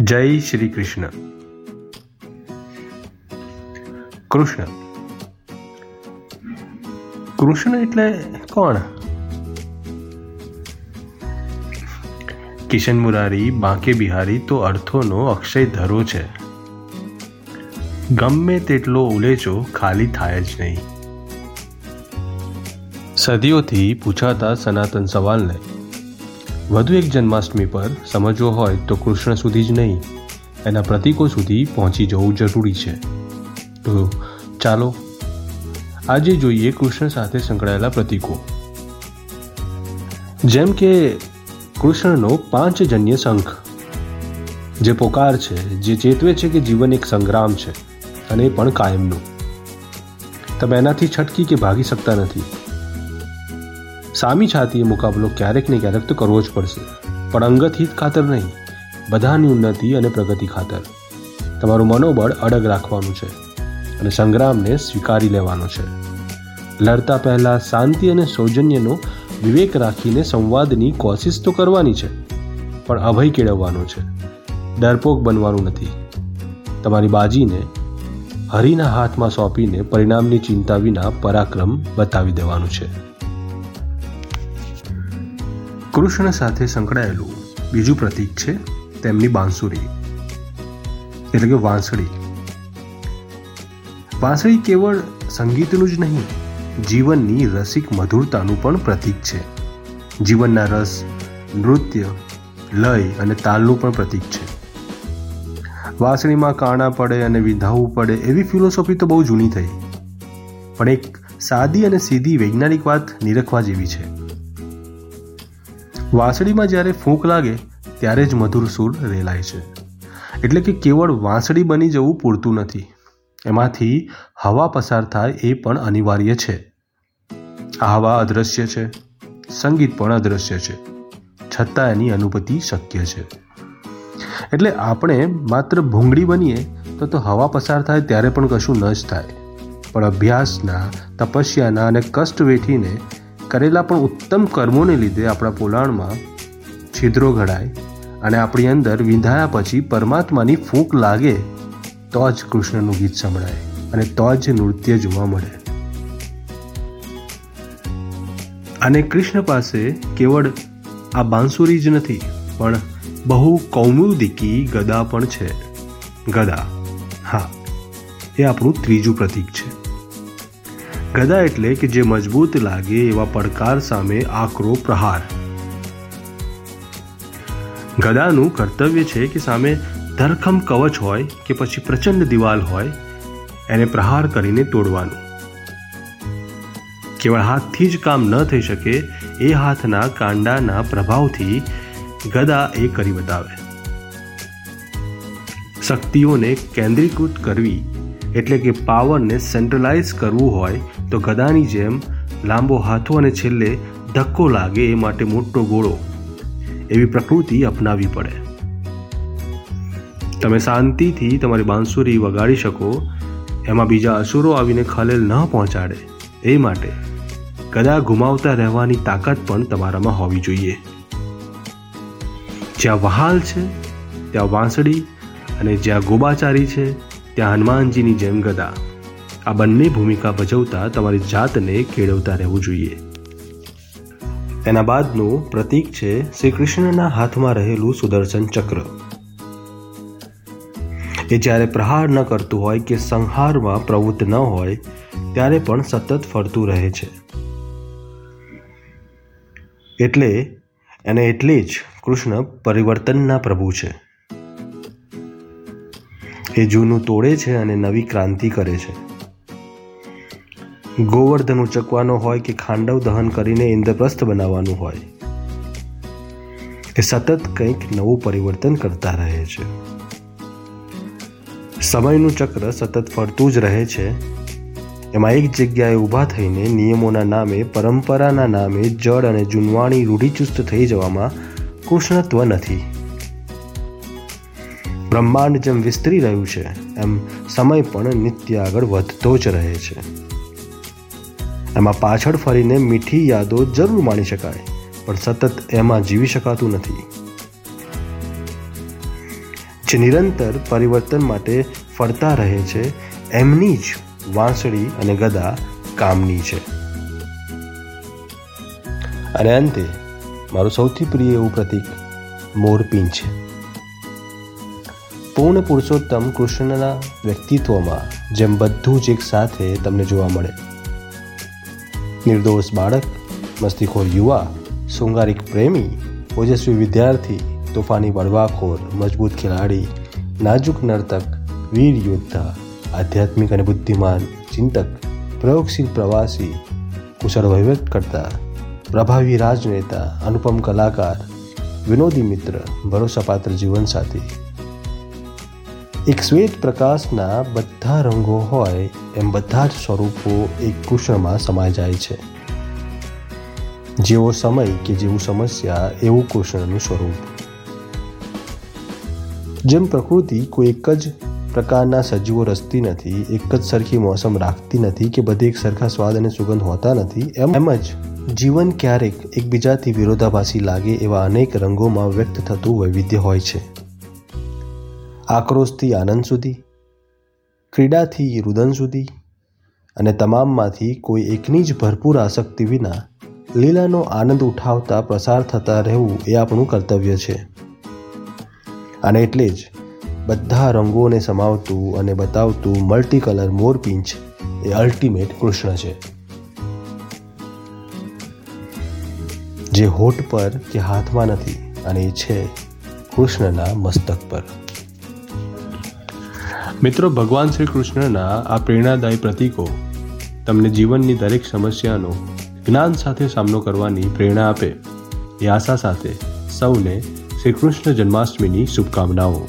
જય શ્રી કૃષ્ણ. કૃષ્ણ. કૃષ્ણ એટલે કોણ? કિશન મુરારી, બાંકે બિહારી તો અર્થોનો અક્ષય ધરો છે. ગમે તેટલો ઉલેચો ખાલી થાય જ નહીં. સદીઓથી પૂછાતા સનાતન સવાલને વધુ એક જન્માષ્ટમી પર સમજવો હોય તો કૃષ્ણ સુધી જ નહીં. એના પ્રતીકો સુધી પહોંચી જવું જરૂરી છે. તો ચાલો, આજે જોઈએ કૃષ્ણ સાથે સંકળાયેલા પ્રતીકો. જેમ કે કૃષ્ણનો પાંચજન્ય શંખ, જે પોકાર છે, જે ચેતવે છે કે જીવન એક સંગ્રામ છે, અને એ પણ કાયમનું. તમે એનાથી છટકી કે ભાગી શકતા નથી. સામી છાતીએ મુકાબલો ક્યારેક ને ક્યારેક તો કરવો જ પડશે. પણ અંગત હિત ખાતર નહીં. બધાની ઉન્નતિ અને પ્રગતિ ખાતર. તમારું મનોબળ અડગ રાખવાનું છે અને સંગ્રામને સ્વીકારી લેવાનો છે. લડતા પહેલા શાંતિ અને સૌજન્યનો વિવેક રાખીને સંવાદની કોશિશ તો કરવાની છે, પણ અભય કેળવવાનો છે. ડરપોક બનવાનું નથી. તમારી બાજીને હરિના હાથમાં સોંપીને પરિણામની ચિંતા વિના પરાક્રમ બતાવી દેવાનું છે. કૃષ્ણ સાથે સંકળાયેલું બીજું પ્રતીક છે તેમની બાંસુરી. એટલે કે વાંસળી. વાંસળી કેવળ સંગીતનું જ નહીં, જીવનની રસિક મધુરતાનું પણ પ્રતીક છે. જીવનના રસ, નૃત્ય, લય અને તાલનું પણ પ્રતીક છે. વાંસળીમાં કાણા પડે અને વિંધાવવું પડે એવી ફિલોસોફી તો બહુ જૂની થઈ. પણ એક સાદી અને સીધી વૈજ્ઞાનિક વાત નિરખવા જેવી છે. વાંસળીમાં જ્યારે ફૂંક લાગે, ત્યારે જ મધુર સૂર રેલાય છે. એટલે કે કેવળ વાંસળી બની જવું પૂરતું નથી. એમાંથી હવા પસાર થાય એ પણ અનિવાર્ય છે. આ હવા અદૃશ્ય છે. સંગીત પણ અદૃશ્ય છે. છતાં એની અનુભૂતિ શક્ય છે. એટલે આપણે માત્ર ભૂંગળી બનીએ, તો તો હવા પસાર થાય ત્યારે પણ કશું ન જ થાય. પણ અભ્યાસના, તપસ્યાના અને કષ્ટ વેઠીને કરેલા પણ ઉત્તમ કર્મોને લીધે આપણા પોલાણમાં છિદ્રો ઘડાય અને આપણી અંદર વિંધાયા પછી પરમાત્માની ફૂંક લાગે, તો જ કૃષ્ણનું ગીત સંભળાય અને તો જ નૃત્ય જોવા મળે. અને કૃષ્ણ પાસે કેવળ આ બાંસુરી જ નથી, પણ બહુ કૌમુદિકી ગદા પણ છે. ગદા, હા, એ આપણું ત્રીજું પ્રતીક છે. ગદા એટલે કે જે મજબૂત લાગે એવા પડકાર સામે આકરો પ્રહાર. ગદાનું કર્તવ્ય છે કે સામે ધરખમ કવચ હોય કે પછી પ્રચંડ દિવાલ હોય, એને પ્રહાર કરીને તોડવાનું. કેવળ હાથથી જ કામ ન થઈ શકે એ હાથના કાંડાના પ્રભાવથી ગદા એ કરી બતાવે શક્તિઓને કેન્દ્રીકૃત કરવી એટલે કે પાવરને સેન્ટ્રલાઇઝ કરવું હોય તો ગદાની જેમ લાંબો હાથો અને છેલ્લે ધક્કો લાગે એ માટે મોટો ગોળો. એવી પ્રકૃતિ અપનાવવી પડે. તમે શાંતિથી તમારી બાંસુરી વગાડી શકો, એમાં બીજા અસુરો આવીને ખલેલ ન પહોંચાડે. એ માટે ગદા ગુમાવતા રહેવાની તાકાત પણ તમારામાં હોવી જોઈએ. જ્યાં વહાલ છે, ત્યાં વાંસળી અને જ્યાં ગોબાચારી છે ત્યાં હનુમાનજીની જેમ ગદા. આ બંને ભૂમિકા ભજવતા તમારી જાતને કેળવતા રહેવું જોઈએ. એના બાદનું પ્રતીક છે શ્રી કૃષ્ણના હાથમાં રહેલું સુદર્શન ચક્ર. એ જ્યારે પ્રહાર ન કરતું હોય કે સંહારમાં પ્રવૃત્ત ન હોય, ત્યારે પણ સતત ફરતું રહે છે. એટલે, એને એટલે જ કૃષ્ણ પરિવર્તનના પ્રભુ છે. એ જૂનું તોડે છે અને નવી ક્રાંતિ કરે છે. ગોવર્ધન ઉચકવાનો હોય કે ખાંડવ દહન કરીને ઇન્દ્રપ્રસ્થ બનાવવાનું હોય, એ સતત કંઈક નવું પરિવર્તન કરતા રહે છે. સમયનું ચક્ર સતત ફરતું જ રહે છે. એમાં એક જગ્યાએ ઊભા થઈને નિયમોના નામે, પરંપરાના નામે જળ અને જૂનવાણી રૂઢિચુસ્ત થઈ જવામાં કૃષ્ણત્વ નથી. બ્રહ્માંડ જેમ વિસ્તરી રહ્યું છે. એમ સમય પણ નિત્ય આગળ વધતો જ રહે છે. એમાં પાછળ ફરીને મીઠી યાદો જરૂર માણી શકાય, પણ સતત એમાં જીવી શકાતું નથી. જે નિરંતર પરિવર્તન માટે ફરતા રહે છે, એમની જ વાંસળી અને ગદા કામની છે. અને અંતે, મારું સૌથી પ્રિય એવું પ્રતીક મોરપીંછ છે પૂર્ણ પુરુષોત્તમ કૃષ્ણના વ્યક્તિત્વમાં જેમ બધું જ એક સાથે તમને જોવા મળે. નિર્દોષ બાળક, મસ્તીખોર યુવા, શૃંગારિક પ્રેમી, ઓજસ્વી વિદ્યાર્થી, તોફાની બળવાખોર, મજબૂત ખેલાડી, નાજુક નર્તક, વીર યોદ્ધા, આધ્યાત્મિક અને બુદ્ધિમાન ચિંતક, પ્રયોગશીલ પ્રવાસી, કુશળ વહીવટ કરતા, પ્રભાવી રાજનેતા, અનુપમ કલાકાર, વિનોદી મિત્ર, ભરોસાપાત્ર જીવનસાથી એક શ્વેત પ્રકાશના બધા રંગો હોય એમ બધા જ સ્વરૂપો એક કૃષ્ણમાં સમાઈ જાય છે. જેવો સમય કે જેવું સમસ્યા એવું કૃષ્ણનું સ્વરૂપ. જેમ પ્રકૃતિ કોઈ એક જ પ્રકારના સજીવો રચતી નથી, એક જ સરખી મોસમ રાખતી નથી કે બધી એક સરખા સ્વાદ અને સુગંધ હોતા નથી, એમ એમ જ જીવન ક્યારેક એકબીજાથી વિરોધાભાસી લાગે એવા અનેક રંગોમાં વ્યક્ત થતું વૈવિધ્ય હોય છે. આક્રોશથી આનંદ સુધી, ક્રીડાથી રુદન સુધી અને તમામમાંથી કોઈ એકની જ ભરપૂર આસક્તિ વિના લીલાનો આનંદ ઉઠાવતા પ્રસાર થતા રહેવું એ આપણું કર્તવ્ય છે. અને એટલે જ બધા રંગોને સમાવતું અને બતાવતું મલ્ટી કલર મોરપિંચ એ અલ્ટિમેટ કૃષ્ણ છે. જે હોઠ પર કે હાથમાં નથી અને એ છે કૃષ્ણના મસ્તક પર. મિત્રો, ભગવાન શ્રી કૃષ્ણના આ પ્રેરણાદાયી પ્રતીકો તમને જીવનની દરેક સમસ્યાનો જ્ઞાન સાથે સામનો કરવાની પ્રેરણા આપે. એ આશા સાથે સૌને શ્રી કૃષ્ણ જન્માષ્ટમીની શુભકામનાઓ.